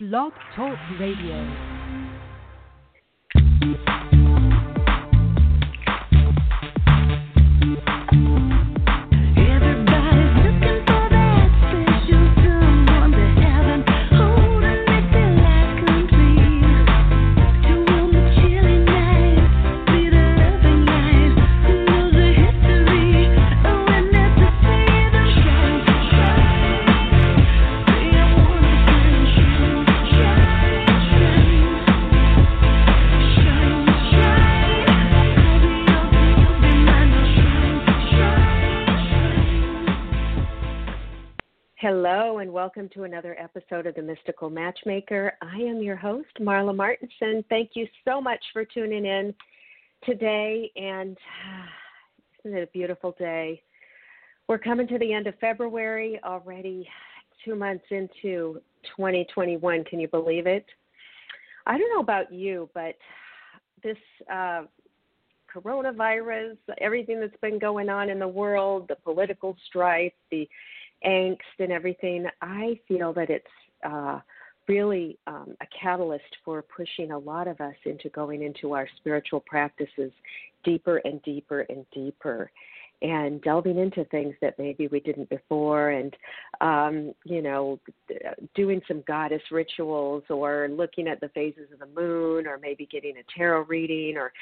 Blog Talk Radio. Welcome to another episode of The Mystical Matchmaker. I am your host, Marla Martenson. Thank you so much for tuning in today. And isn't it a beautiful day? We're coming to the end of February, already two months into 2021. Can you believe it? I don't know about you, but this uh, coronavirus, everything that's been going on in the world, the political strife, the angst and everything, I feel that it's uh, really um, a catalyst for pushing a lot of us into going into our spiritual practices deeper and deeper and deeper. And delving into things that maybe we didn't before, and um, you know, doing some goddess rituals, or looking at the phases of the moon, or maybe getting a tarot reading, or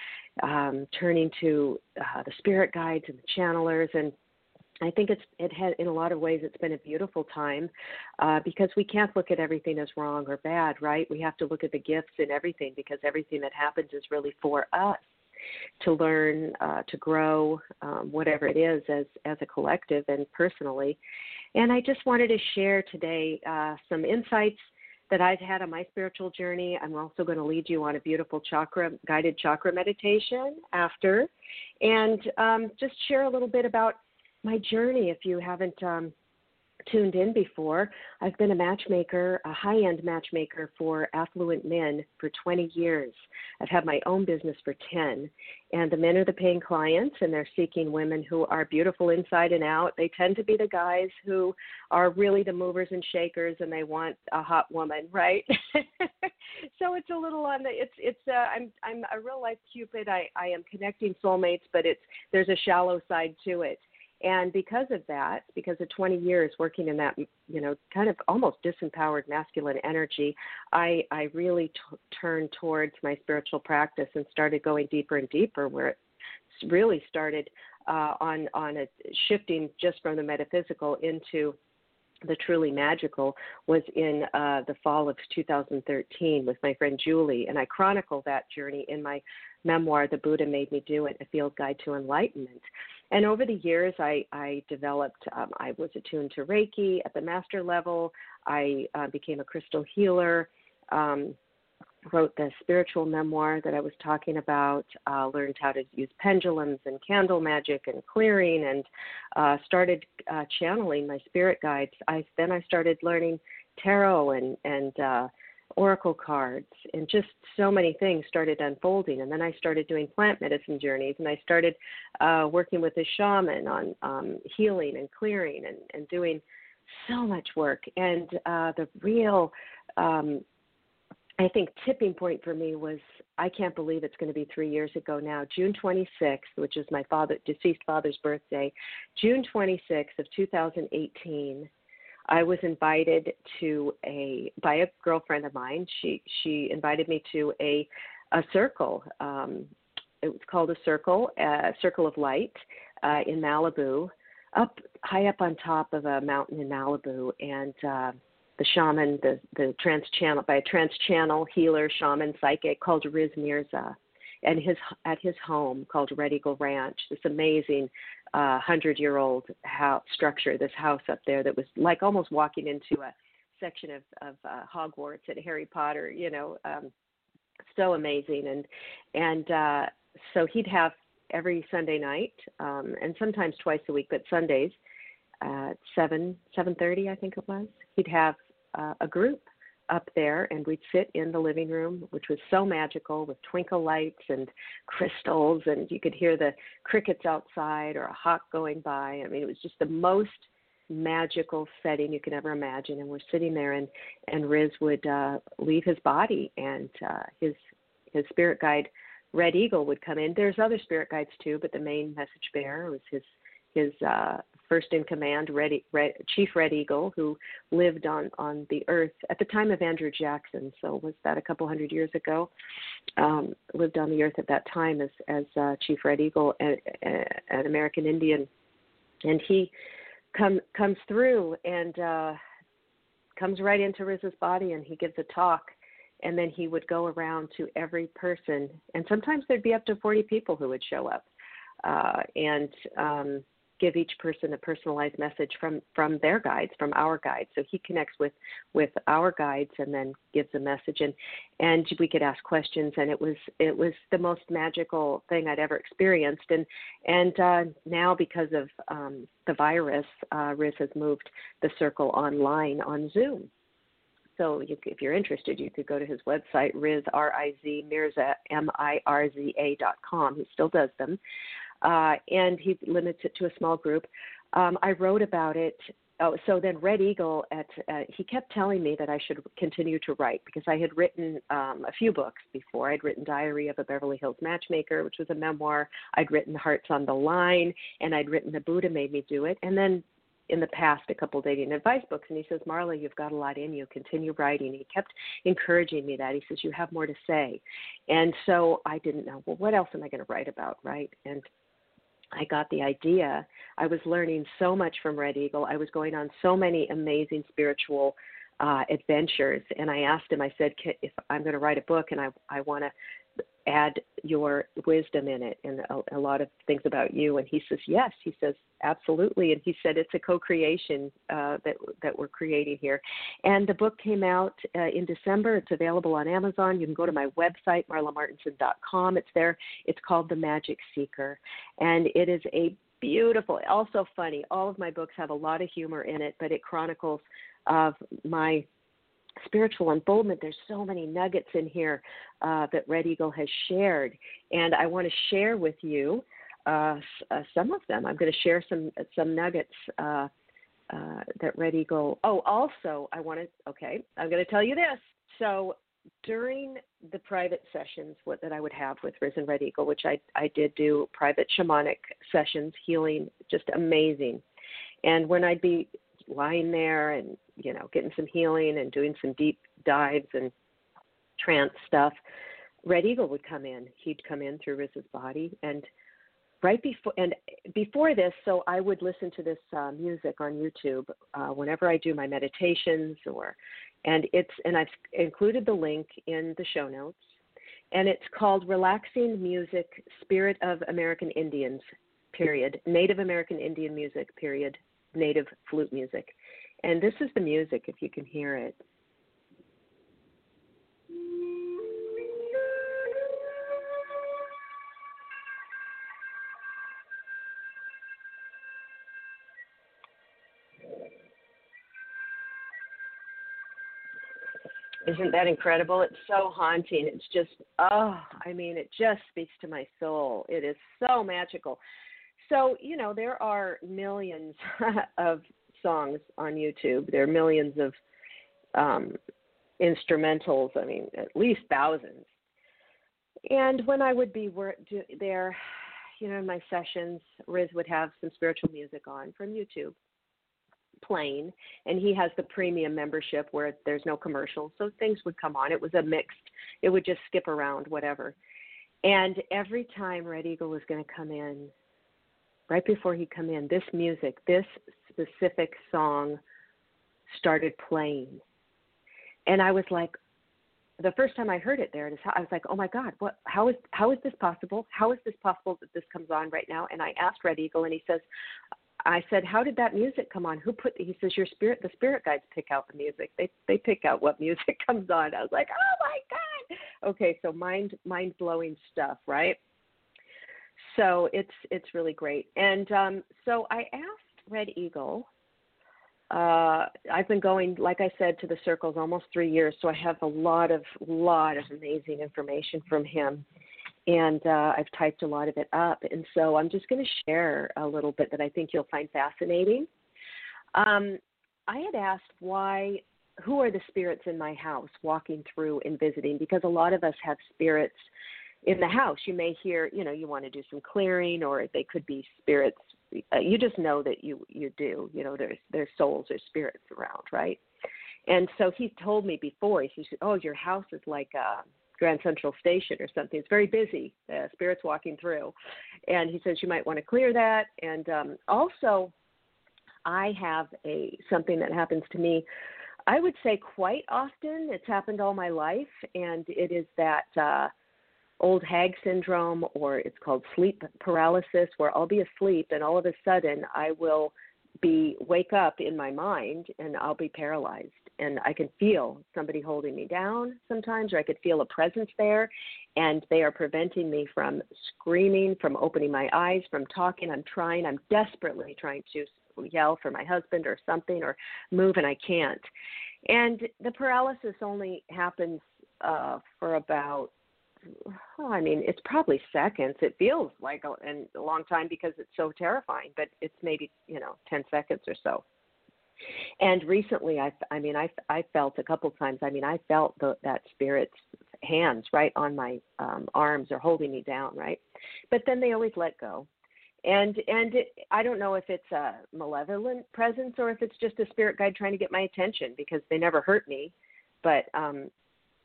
um, turning to uh, the spirit guides and the channelers, and I think it's it had in a lot of ways it's been a beautiful time uh, because we can't look at everything as wrong or bad, right? We have to look at the gifts in everything because everything that happens is really for us to learn, uh, to grow, um, whatever it is as as a collective and personally. And I just wanted to share today uh, some insights that I've had on my spiritual journey. I'm also going to lead you on a beautiful chakra guided chakra meditation after, and um, just share a little bit about my journey if you haven't um, tuned in before. I've been a matchmaker, a high end matchmaker for affluent men for 20 years. I've had my own business for 10. And the men are the paying clients, and they're seeking women who are beautiful inside and out. They tend to be the guys who are really the movers and shakers, and they want a hot woman, right? so it's a little on the it's it's uh, I'm I'm a real life cupid. I I am connecting soulmates, but it's there's a shallow side to it and because of that, because of 20 years working in that, you know, kind of almost disempowered masculine energy, I, I really t- turned towards my spiritual practice and started going deeper and deeper, where it really started uh, on on a shifting just from the metaphysical into the truly magical was in uh, the fall of 2013 with my friend Julie, and I chronicle that journey in my memoir, The Buddha Made Me Do It: A Field Guide to Enlightenment. And over the years, I, I developed, um, I was attuned to Reiki at the master level. I uh, became a crystal healer, um, wrote the spiritual memoir that I was talking about, uh, learned how to use pendulums and candle magic and clearing, and uh, started uh, channeling my spirit guides. I, then I started learning tarot and, and uh, oracle cards and just so many things started unfolding. And then i started doing plant medicine journeys and i started uh, working with a shaman on um, healing and clearing and, and doing so much work. And uh, the real um, i think tipping point for me was i can't believe it's going to be three years ago now june 26th which is my father deceased father's birthday june 26th of 2018 I was invited to a by a girlfriend of mine. She she invited me to a a circle. Um, it was called a circle, a circle of light uh, in Malibu, up high up on top of a mountain in Malibu, and uh, the shaman, the the trance channel by a trance channel healer, shaman, psychic called Riz Mirza, and his at his home called Red Eagle Ranch. This amazing uh, hundred year old house structure, this house up there that was like almost walking into a section of, of uh, Hogwarts at Harry Potter, you know, um, so amazing. And, and, uh, so he'd have every Sunday night, um, and sometimes twice a week, but Sundays, at seven, seven thirty, I think it was, he'd have uh, a group up there and we'd sit in the living room which was so magical with twinkle lights and crystals and you could hear the crickets outside or a hawk going by. I mean it was just the most magical setting you can ever imagine and we're sitting there and and riz would uh leave his body and uh his his spirit guide red eagle would come in. There's other spirit guides too but the main message bearer was his his uh first in command red, red chief red eagle who lived on on the earth at the time of andrew jackson so was that a couple hundred years ago? Um lived on the earth at that time as as uh, chief red eagle an american indian. And he come comes through and uh comes right into Riz's body and he gives a talk. And then he would go around to every person. And sometimes there'd be up to 40 people who would show up. Uh and um give each person a personalized message from from their guides from our guides. So he connects with with our guides and then gives a message. And and we could ask questions. And it was it was the most magical thing I'd ever experienced. And and uh, now because of um, the virus, uh, Riz has moved the circle online on Zoom. So you, if you're interested, you could go to his website, Riz R I Z Mirza M I R Z A dot com. He still does them, uh, and he limits it to a small group. Um, I wrote about it. Oh, so then Red Eagle at uh, he kept telling me that I should continue to write because I had written um, a few books before. I'd written Diary of a Beverly Hills Matchmaker, which was a memoir. I'd written Hearts on the Line, and I'd written The Buddha Made Me Do It. And then in the past, a couple dating advice books. And he says, Marla, you've got a lot in you. Continue writing. He kept encouraging me that. He says, you have more to say. And so I didn't know, well, what else am I going to write about, right? And I got the idea. I was learning so much from Red Eagle. I was going on so many amazing spiritual uh, adventures, and I asked him. I said, "Ca- "If I'm going to write a book, and I I want to add your wisdom in it and a, a lot of things about you," and he says, "Yes." He says, "Absolutely," and he said, "It's a co-creation uh, that that we're creating here." And the book came out uh, in December. It's available on Amazon. You can go to my website, marlamartenson.com. It's there. It's called The Magic Seeker, and it is a beautiful, also funny. All of my books have a lot of humor in it, but it chronicles of my spiritual unfoldment. There's so many nuggets in here uh, that Red Eagle has shared, and I want to share with you uh, uh, some of them. I'm going to share some some nuggets. Uh, uh, that Red Eagle. Oh, also, I want to. Okay, I'm going to tell you this. So during the private sessions what, that I would have with Risen Red Eagle, which I I did do private shamanic sessions, healing, just amazing. And when I'd be lying there and you know getting some healing and doing some deep dives and trance stuff, Red Eagle would come in. He'd come in through Riz's body. And right before and before this so i would listen to this uh, music on youtube uh, whenever i do my meditations or and it's and i've included the link in the show notes. And it's called relaxing music spirit of american indians period. Native american indian music period native flute music and this is the music if you can hear it Isn't that incredible? It's so haunting. It's just, oh, I mean, it just speaks to my soul. It is so magical. So, you know, there are millions of songs on YouTube. There are millions of um, instrumentals. I mean, at least thousands. And when I would be wor- do- there, you know, in my sessions, Riz would have some spiritual music on from YouTube playing and he has the premium membership where there's no commercials so things would come on it was a mixed it would just skip around whatever and every time red eagle was going to come in right before he'd come in this music this specific song started playing and i was like the first time i heard it there i was like oh my god what how is how is this possible how is this possible that this comes on right now and i asked red eagle and he says I said, "How did that music come on? Who put?" He says, "Your spirit. The spirit guides pick out the music. They they pick out what music comes on." I was like, "Oh my god!" Okay, so mind mind blowing stuff, right? So it's it's really great. And um, so I asked Red Eagle. Uh, I've been going, like I said, to the circles almost three years, so I have a lot of lot of amazing information from him and uh, I've typed a lot of it up. And so I'm just going to share a little bit that I think you'll find fascinating. Um, I had asked why, who are the spirits in my house walking through and visiting? Because a lot of us have spirits in the house. You may hear, you know, you want to do some clearing, or they could be spirits. Uh, you just know that you you do. You know, there's there's souls or spirits around, right? And so he told me before. He said, "Oh, your house is like a Grand Central Station or something. It's very busy. Uh, spirits walking through." And he says you might want to clear that. And um, also, I have a something that happens to me. I would say quite often. It's happened all my life, and it is that. Uh, old hag syndrome or it's called sleep paralysis where I'll be asleep and all of a sudden I will be wake up in my mind and I'll be paralyzed and I can feel somebody holding me down sometimes or I could feel a presence there and they are preventing me from screaming, from opening my eyes, from talking. I'm trying, I'm desperately trying to yell for my husband or something or move and I can't. And the paralysis only happens uh, for about oh, I mean, it's probably seconds. It feels like a, a long time because it's so terrifying, but it's maybe you know ten seconds or so. And recently, I, I mean, I, I felt a couple times. I mean, I felt the, that spirit's hands right on my um, arms or holding me down, right? But then they always let go. And and it, I don't know if it's a malevolent presence or if it's just a spirit guide trying to get my attention because they never hurt me. But um,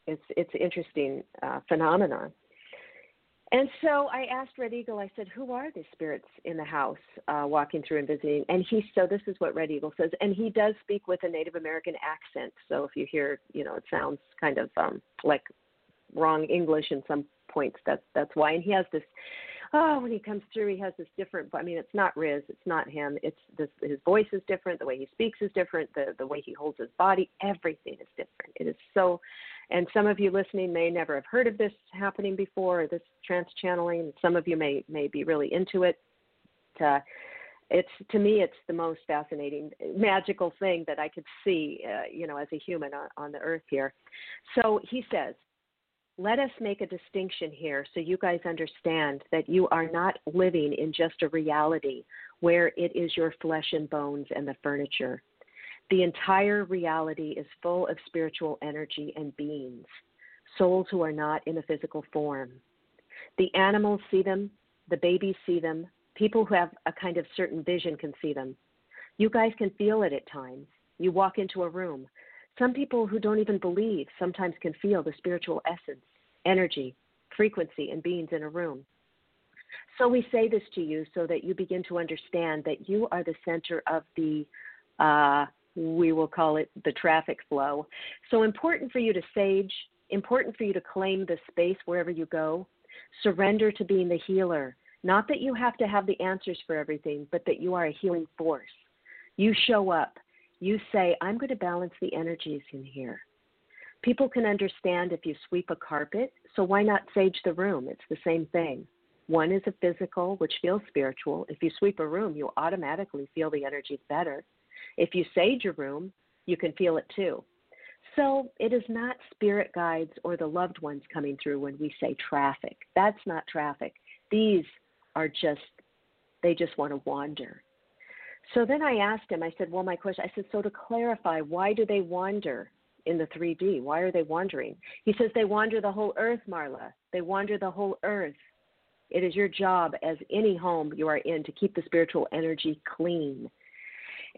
it's it's an interesting uh, phenomenon. And so I asked Red Eagle. I said, "Who are the spirits in the house uh, walking through and visiting?" And he so this is what Red Eagle says, and he does speak with a Native American accent. So if you hear, you know, it sounds kind of um, like wrong English in some points. That's that's why. And he has this oh, when he comes through, he has this different. I mean, it's not Riz, it's not him. It's this. His voice is different. The way he speaks is different. The the way he holds his body, everything is different. It is so. And some of you listening may never have heard of this happening before, or this trance channeling. Some of you may may be really into it. Uh, it's to me, it's the most fascinating, magical thing that I could see, uh, you know, as a human on, on the earth here. So he says, let us make a distinction here so you guys understand that you are not living in just a reality where it is your flesh and bones and the furniture. The entire reality is full of spiritual energy and beings, souls who are not in a physical form. The animals see them, the babies see them, people who have a kind of certain vision can see them. You guys can feel it at times. You walk into a room, some people who don't even believe sometimes can feel the spiritual essence, energy, frequency, and beings in a room. So we say this to you so that you begin to understand that you are the center of the, uh, we will call it the traffic flow. So important for you to sage, important for you to claim the space wherever you go. Surrender to being the healer. Not that you have to have the answers for everything, but that you are a healing force. You show up you say, I'm going to balance the energies in here. People can understand if you sweep a carpet, so why not sage the room? It's the same thing. One is a physical, which feels spiritual. If you sweep a room, you automatically feel the energies better. If you sage a room, you can feel it too. So it is not spirit guides or the loved ones coming through when we say traffic. That's not traffic. These are just, they just want to wander. So then I asked him, I said, Well, my question, I said, So to clarify, why do they wander in the 3D? Why are they wandering? He says, They wander the whole earth, Marla. They wander the whole earth. It is your job, as any home you are in, to keep the spiritual energy clean.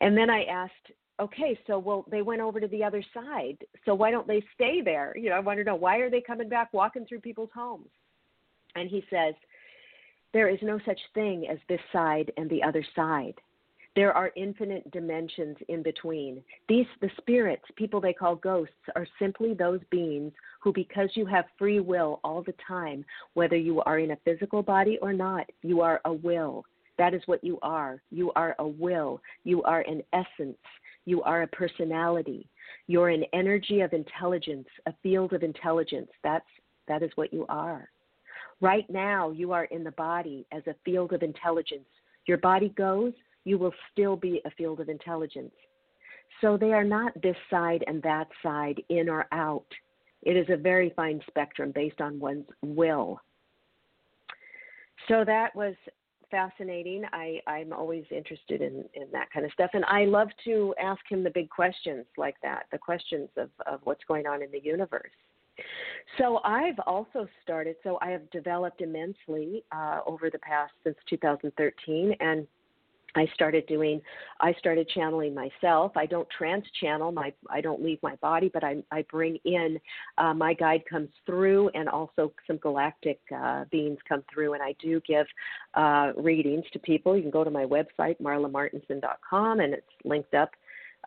And then I asked, okay, so well, they went over to the other side. So why don't they stay there? You know, I want to know why are they coming back, walking through people's homes? And he says, there is no such thing as this side and the other side. There are infinite dimensions in between. These, the spirits, people they call ghosts, are simply those beings who, because you have free will all the time, whether you are in a physical body or not, you are a will. That is what you are. You are a will. You are an essence. You are a personality. You're an energy of intelligence, a field of intelligence. That's that is what you are. Right now, you are in the body as a field of intelligence. Your body goes, you will still be a field of intelligence. So they are not this side and that side, in or out. It is a very fine spectrum based on one's will. So that was fascinating. I, I'm always interested in, in that kind of stuff. And I love to ask him the big questions like that the questions of, of what's going on in the universe. So I've also started, so I have developed immensely uh, over the past since 2013. And I started doing I started channeling myself. I don't trance channel my I don't leave my body, but I I bring in uh, my guide comes through and also some galactic uh, beings come through and I do give uh, readings to people. You can go to my website marlamartenson.com and it's linked up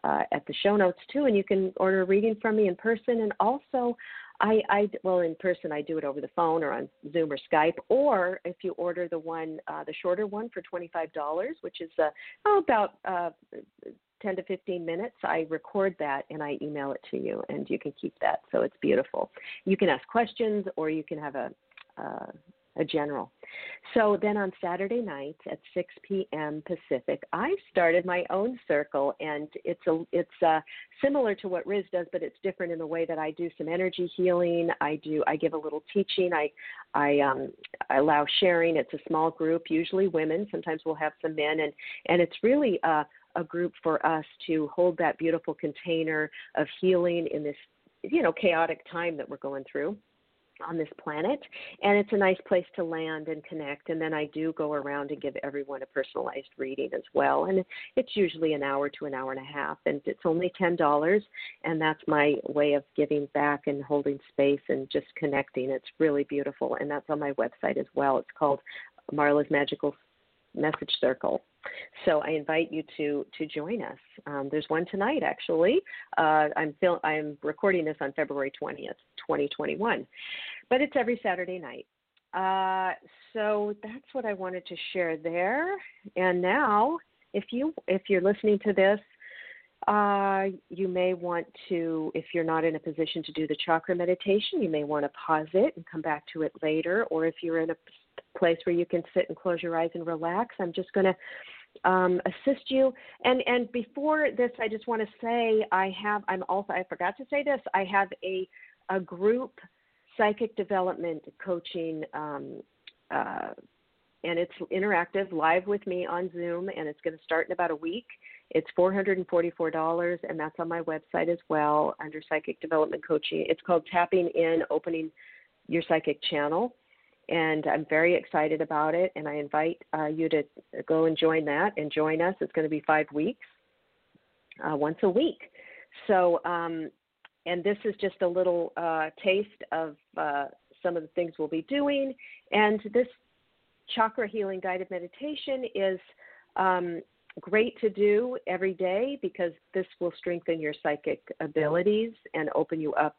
uh, at the show notes too and you can order a reading from me in person. And also I, I well in person I do it over the phone or on Zoom or Skype or if you order the one uh, the shorter one for twenty five dollars which is uh, oh, about uh, ten to fifteen minutes I record that and I email it to you and you can keep that. So it's beautiful. You can ask questions or you can have a uh, a general. So then on Saturday nights at 6 p.m. Pacific, I started my own circle, and it's a it's uh, similar to what Riz does, but it's different in the way that I do some energy healing. I do I give a little teaching. I I um, I allow sharing. It's a small group, usually women. Sometimes we'll have some men, and and it's really a, a group for us to hold that beautiful container of healing in this you know chaotic time that we're going through on this planet and it's a nice place to land and connect and then i do go around and give everyone a personalized reading as well and it's usually an hour to an hour and a half and it's only ten dollars and that's my way of giving back and holding space and just connecting it's really beautiful and that's on my website as well it's called marla's magical message circle so I invite you to to join us. Um, there's one tonight, actually. Uh, I'm fil- I'm recording this on February 20th, 2021, but it's every Saturday night. Uh, so that's what I wanted to share there. And now, if you if you're listening to this, uh, you may want to, if you're not in a position to do the chakra meditation, you may want to pause it and come back to it later. Or if you're in a place where you can sit and close your eyes and relax. I'm just going to um, assist you. And and before this, I just want to say I have. I'm also. I forgot to say this. I have a a group psychic development coaching. Um, uh, and it's interactive live with me on Zoom, and it's going to start in about a week. It's $444, and that's on my website as well under Psychic Development Coaching. It's called Tapping In Opening Your Psychic Channel and I'm very excited about it. And I invite uh, you to go and join that and join us. It's going to be five weeks, uh, once a week. So, um, and this is just a little uh, taste of uh, some of the things we'll be doing. And this chakra healing guided meditation is um, great to do every day because this will strengthen your psychic abilities and open you up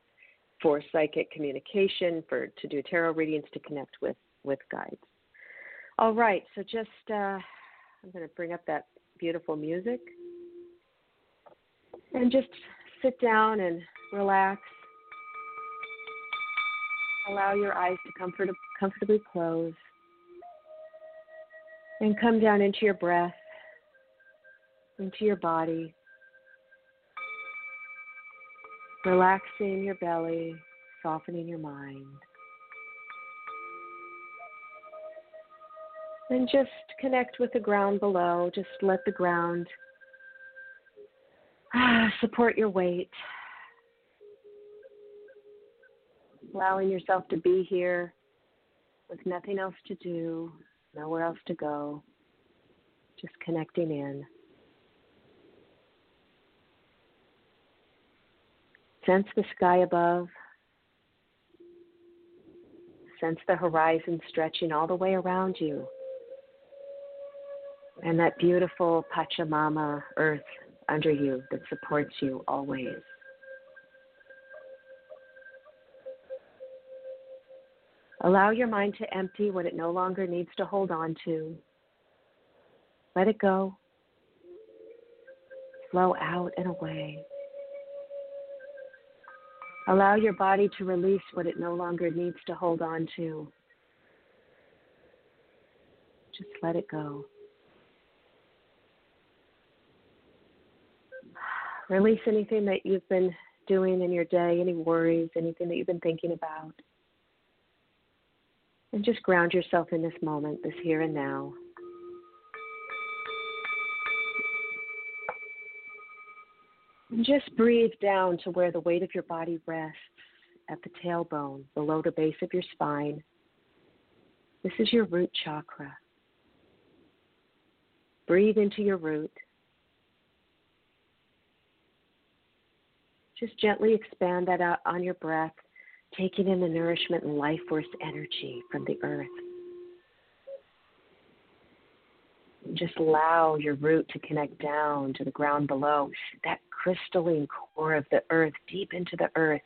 for psychic communication, for to do tarot readings, to connect with with guides. All right, so just uh, I'm going to bring up that beautiful music and just sit down and relax. Allow your eyes to comfort, comfortably close and come down into your breath, into your body. relaxing your belly, softening your mind. And just connect with the ground below. Just let the ground support your weight. Allowing yourself to be here with nothing else to do, nowhere else to go. Just connecting in. Sense the sky above. Sense the horizon stretching all the way around you. And that beautiful Pachamama earth under you that supports you always. Allow your mind to empty what it no longer needs to hold on to. Let it go. Flow out and away. Allow your body to release what it no longer needs to hold on to. Just let it go. release anything that you've been doing in your day, any worries, anything that you've been thinking about. And just ground yourself in this moment, this here and now. And just breathe down to where the weight of your body rests at the tailbone, below the base of your spine. This is your root chakra. Breathe into your root. Just gently expand that out on your breath, taking in the nourishment and life force energy from the earth. Just allow your root to connect down to the ground below, that crystalline core of the earth, deep into the earth,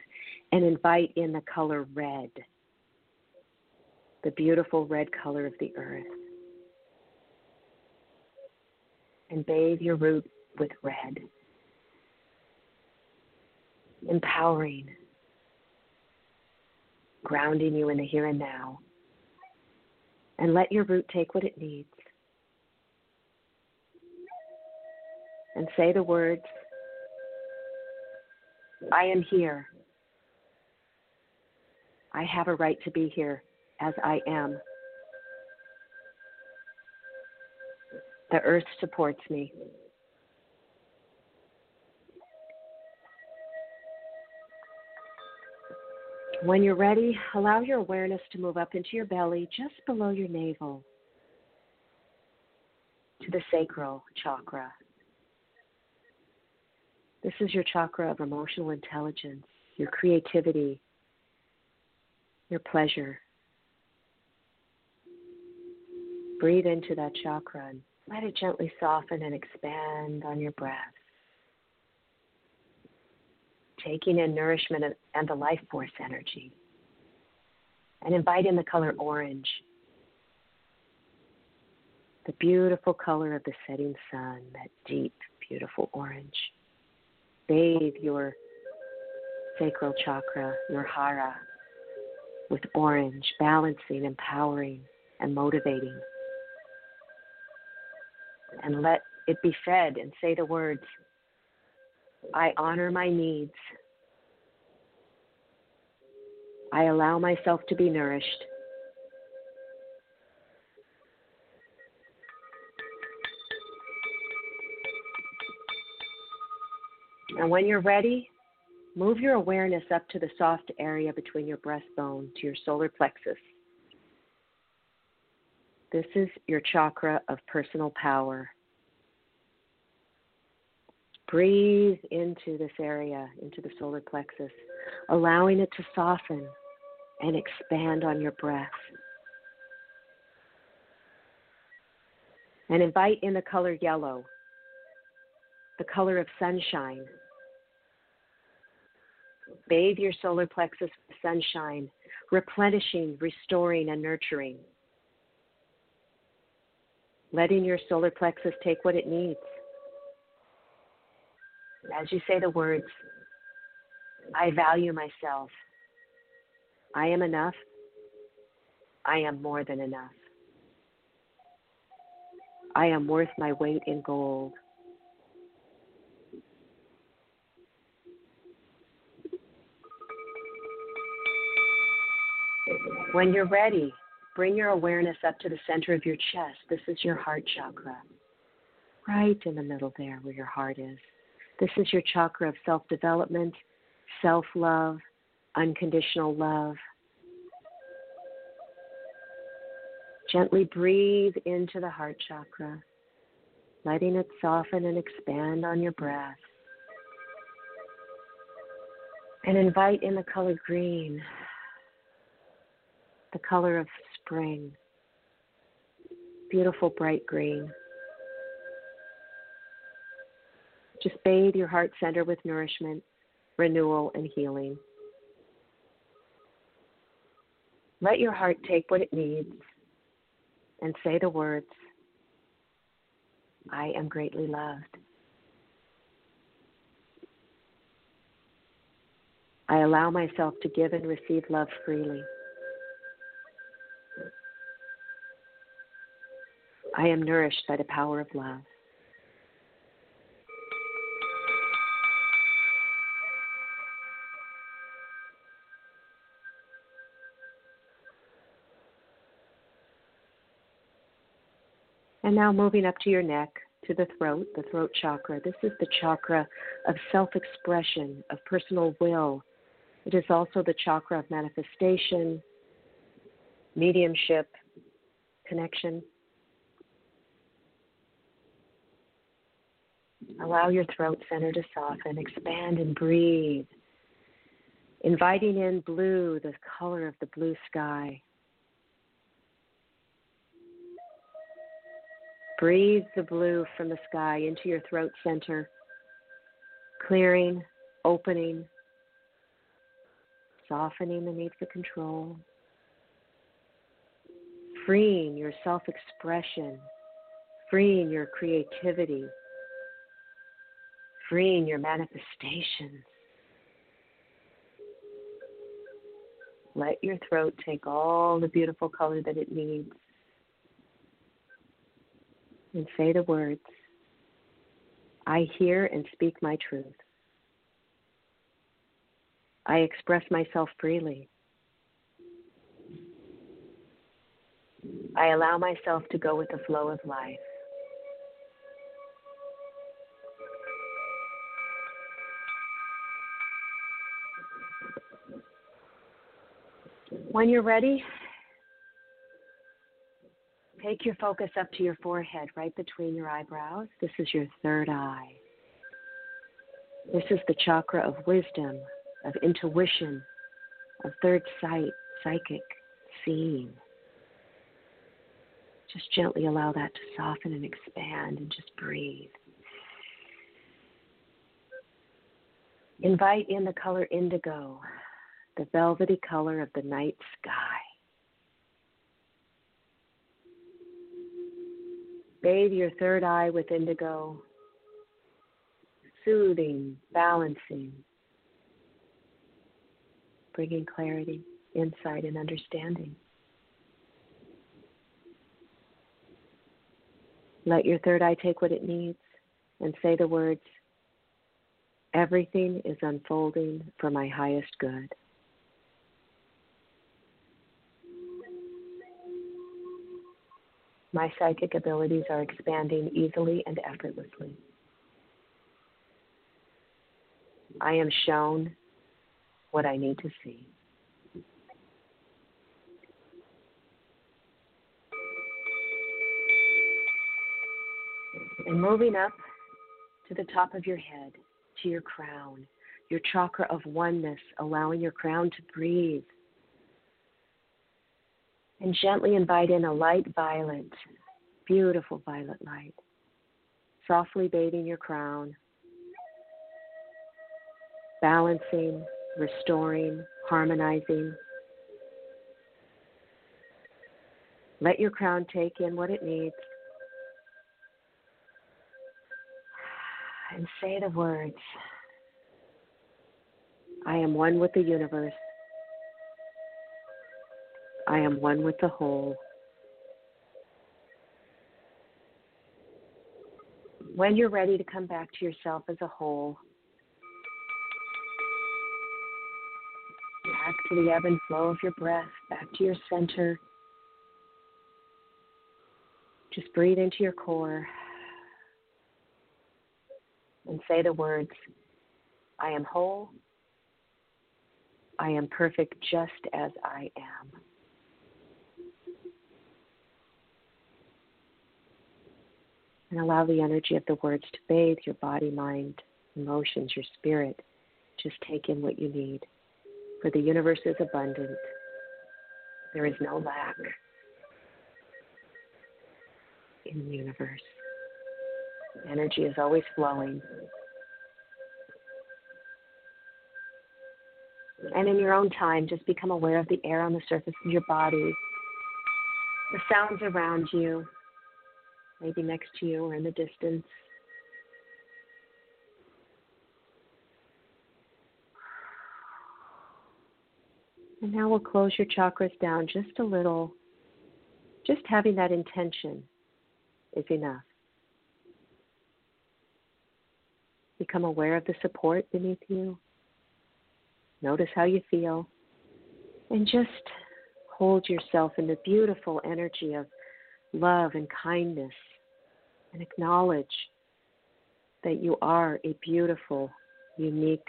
and invite in the color red, the beautiful red color of the earth. And bathe your root with red, empowering, grounding you in the here and now. And let your root take what it needs. and say the words I am here. I have a right to be here as I am. The earth supports me. When you're ready, allow your awareness to move up into your belly, just below your navel, to the sacral chakra. This is your chakra of emotional intelligence, your creativity, your pleasure. Breathe into that chakra and let it gently soften and expand on your breath. Taking in nourishment and the life force energy. And invite in the color orange, the beautiful color of the setting sun, that deep, beautiful orange bathe your sacral chakra, your hara, with orange, balancing, empowering, and motivating. And let it be fed and say the words I honor my needs. I allow myself to be nourished. And when you're ready, move your awareness up to the soft area between your breastbone to your solar plexus. This is your chakra of personal power. Breathe into this area, into the solar plexus, allowing it to soften and expand on your breath. And invite in the color yellow, the color of sunshine. Bathe your solar plexus with sunshine, replenishing, restoring, and nurturing. Letting your solar plexus take what it needs. As you say the words, I value myself. I am enough. I am more than enough. I am worth my weight in gold. When you're ready, bring your awareness up to the center of your chest. This is your heart chakra, right in the middle there where your heart is. This is your chakra of self development, self love, unconditional love. Gently breathe into the heart chakra, letting it soften and expand on your breath. And invite in the color green, the color of spring. Beautiful bright green. Just bathe your heart center with nourishment, renewal, and healing. Let your heart take what it needs and say the words I am greatly loved. I allow myself to give and receive love freely. I am nourished by the power of love. And now moving up to your neck, to the throat, the throat chakra. This is the chakra of self expression, of personal will. It is also the chakra of manifestation, mediumship, connection. Allow your throat center to soften, expand, and breathe. Inviting in blue, the color of the blue sky. Breathe the blue from the sky into your throat center, clearing, opening, softening the need for control, freeing your self expression, freeing your creativity, freeing your manifestations. Let your throat take all the beautiful color that it needs and say the words I hear and speak my truth. I express myself freely. I allow myself to go with the flow of life. When you're ready, take your focus up to your forehead, right between your eyebrows. This is your third eye. This is the chakra of wisdom, of intuition, of third sight, psychic, seeing. Just gently allow that to soften and expand and just breathe. Invite in the color indigo, the velvety color of the night sky. Bathe your third eye with indigo, soothing, balancing, bringing clarity, insight, and understanding. Let your third eye take what it needs and say the words Everything is unfolding for my highest good. My psychic abilities are expanding easily and effortlessly. I am shown what I need to see. And moving up to the top of your head, to your crown, your chakra of oneness, allowing your crown to breathe. And gently invite in a light violet, beautiful violet light, softly bathing your crown, balancing, restoring, harmonizing. Let your crown take in what it needs. And say the words I am one with the universe. I am one with the whole. When you're ready to come back to yourself as a whole, back to the ebb and flow of your breath, back to your center. Just breathe into your core and say the words I am whole. I am perfect just as I am. And allow the energy of the words to bathe your body, mind, emotions, your spirit. Just take in what you need. For the universe is abundant. There is no lack in the universe. Energy is always flowing. And in your own time, just become aware of the air on the surface of your body, the sounds around you, maybe next to you or in the distance. And now we'll close your chakras down just a little. Just having that intention is enough. Become aware of the support beneath you. Notice how you feel. And just hold yourself in the beautiful energy of love and kindness and acknowledge that you are a beautiful, unique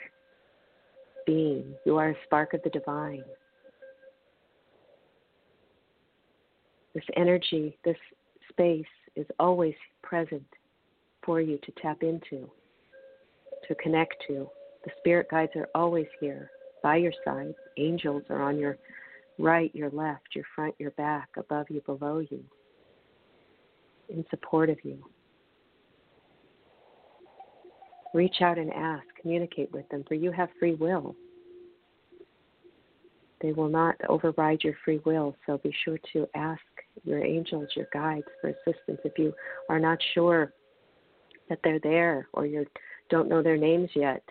being. You are a spark of the divine. This energy, this space is always present for you to tap into, to connect to. The spirit guides are always here by your side. Angels are on your right, your left, your front, your back, above you, below you, in support of you. Reach out and ask, communicate with them, for you have free will. They will not override your free will, so be sure to ask your angels, your guides for assistance if you are not sure that they're there or you don't know their names yet.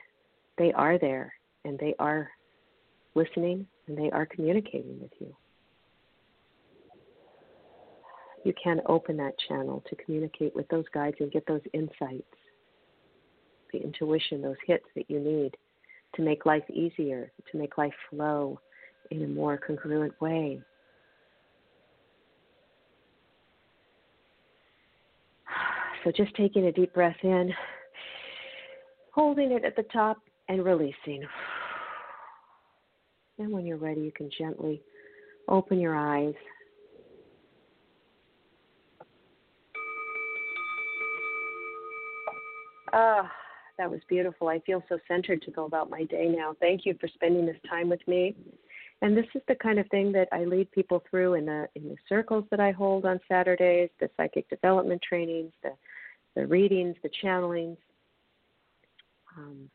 They are there and they are listening and they are communicating with you. You can open that channel to communicate with those guides and get those insights, the intuition, those hits that you need to make life easier, to make life flow in a more congruent way. So just taking a deep breath in, holding it at the top, and releasing. And when you're ready, you can gently open your eyes. Ah, that was beautiful. I feel so centered to go about my day now. Thank you for spending this time with me. And this is the kind of thing that I lead people through in the in the circles that I hold on Saturdays, the psychic development trainings, the the readings, the channelings. Um,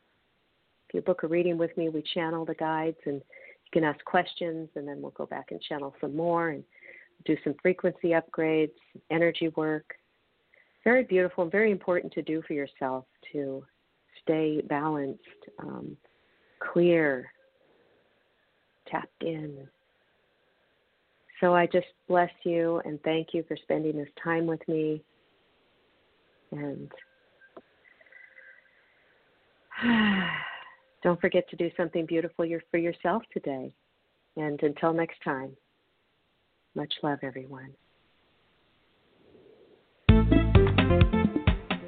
if you book a reading with me, we channel the guides and you can ask questions, and then we'll go back and channel some more and do some frequency upgrades, energy work. Very beautiful and very important to do for yourself to stay balanced, um, clear, tapped in. So I just bless you and thank you for spending this time with me. And don't forget to do something beautiful for yourself today. And until next time, much love, everyone.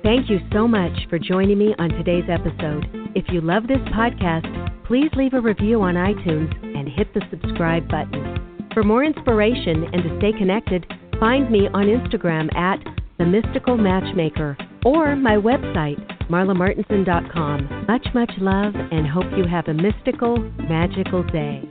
Thank you so much for joining me on today's episode. If you love this podcast, please leave a review on iTunes and hit the subscribe button. For more inspiration and to stay connected, find me on Instagram at The Mystical Matchmaker or my website, marlamartenson.com. Much, much love and hope you have a mystical, magical day.